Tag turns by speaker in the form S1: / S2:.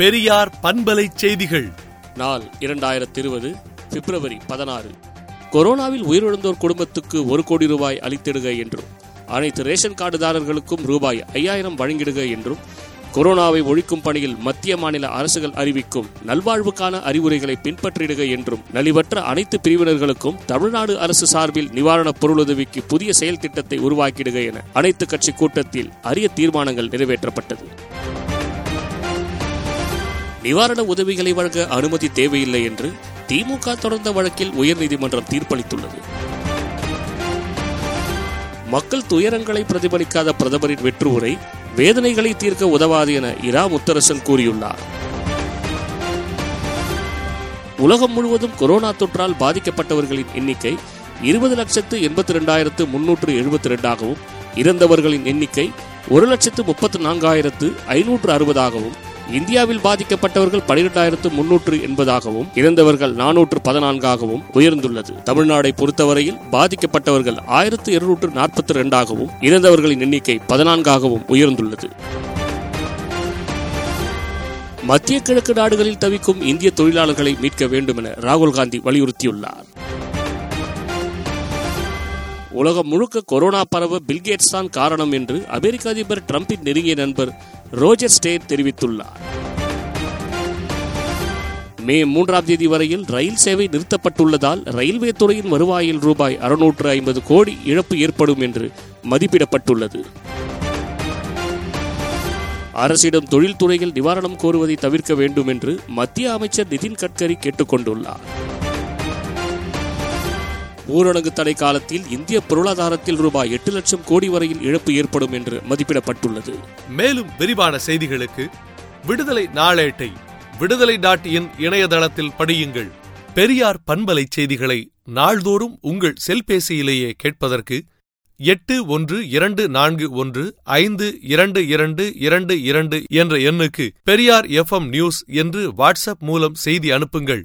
S1: பெரியார் பண்பலை செய்திகள் நாள்
S2: இரண்டாயிரத்தி இருபது பிப்ரவரி பதினாறு கொரோனாவில் உயிரிழந்தோர் குடும்பத்துக்கு ஒரு கோடி ரூபாய் அளித்திடுக என்றும் அனைத்து ரேஷன் கார்டுதாரர்களுக்கும் ரூபாய் ஐயாயிரம் வழங்கிடுக என்றும் கொரோனாவை ஒழிக்கும் பணியில் மத்திய மாநில அரசுகள் அறிவிக்கும் நல்வாழ்வுக்கான அறிவுரைகளை பின்பற்றிடுக என்றும் நலிவற்ற அனைத்து பிரிவினர்களுக்கும் தமிழ்நாடு அரசு சார்பில் நிவாரணப் பொருளுதவிக்கு புதிய செயல் திட்டத்தை உருவாக்கிடுக என அனைத்து கட்சி கூட்டத்தில் அரிய தீர்மானங்கள் நிறைவேற்றப்பட்டது நிவாரண உதவிகளை வழங்க அனுமதி தேவையில்லை என்று திமுக தொடர்ந்த வழக்கில் உயர்நீதிமன்றம் தீர்ப்பளித்துள்ளது மக்கள் துயரங்களை பிரதிபலிக்காத பிரதமரின் வெற்று உரை வேதனைகளை தீர்க்க உதவாது என இரா முத்தரசன் கூறியுள்ளார் உலகம் முழுவதும் கொரோனா தொற்றால் பாதிக்கப்பட்டவர்களின் எண்ணிக்கை இருபது லட்சத்து எண்பத்தி ரெண்டாயிரத்து முன்னூற்று எழுபத்தி ரெண்டாகவும் இறந்தவர்களின் எண்ணிக்கை ஒரு லட்சத்து முப்பத்தி நான்காயிரத்து ஐநூற்று அறுபதாகவும் இந்தியாவில் பாதிக்கப்பட்டவர்கள் பனிரெண்டாயிரத்து முன்னூற்று எண்பதாகவும் இறந்தவர்கள் நானூற்று பதினான்காகவும் உயர்ந்துள்ளது தமிழ்நாடை பொறுத்தவரையில் பாதிக்கப்பட்டவர்கள் ஆயிரத்து இருநூற்று நாற்பத்தி இரண்டாகவும் இறந்தவர்களின் எண்ணிக்கை பதினான்காகவும் உயர்ந்துள்ளது மத்திய கிழக்கு நாடுகளில் தவிக்கும் இந்திய தொழிலாளர்களை மீட்க வேண்டும் என ராகுல் காந்தி வலியுறுத்தியுள்ளார் உலகம் முழுக்க கொரோனா பரவ பில்கேட்ஸ் தான் காரணம் என்று அமெரிக்க அதிபர் டிரம்பின் நெருங்கிய நண்பர் ரோஜர் ஸ்டேட் தெரிவித்துள்ளார் மே மூன்றாம் தேதி வரையில் ரயில் சேவை நிறுத்தப்பட்டுள்ளதால் ரயில்வே துறையின் வருவாயில் ரூபாய் அறுநூற்று ஐம்பது கோடி இழப்பு ஏற்படும் என்று மதிப்பிடப்பட்டுள்ளது அரசிடம் தொழில்துறையில் நிவாரணம் கோருவதை தவிர்க்க வேண்டும் என்று மத்திய அமைச்சர் நிதின் கட்கரி கேட்டுக்கொண்டுள்ளார் ஊரடங்கு தடை காலத்தில் இந்திய பொருளாதாரத்தில் ரூபாய் எட்டு லட்சம் கோடி வரையில் இழப்பு ஏற்படும் என்று மதிப்பிடப்பட்டுள்ளது
S1: மேலும் விரிவான செய்திகளுக்கு விடுதலை நாளேட்டை விடுதலை டாட் இன் இணையதளத்தில் படியுங்கள் பெரியார் பண்பலை செய்திகளை நாள்தோறும் உங்கள் செல்பேசியிலேயே கேட்பதற்கு எட்டு ஒன்று இரண்டு நான்கு ஒன்று ஐந்து இரண்டு இரண்டு இரண்டு இரண்டு என்ற எண்ணுக்கு பெரியார் எஃப்எம் நியூஸ் என்று வாட்ஸ்அப் மூலம் செய்தி அனுப்புங்கள்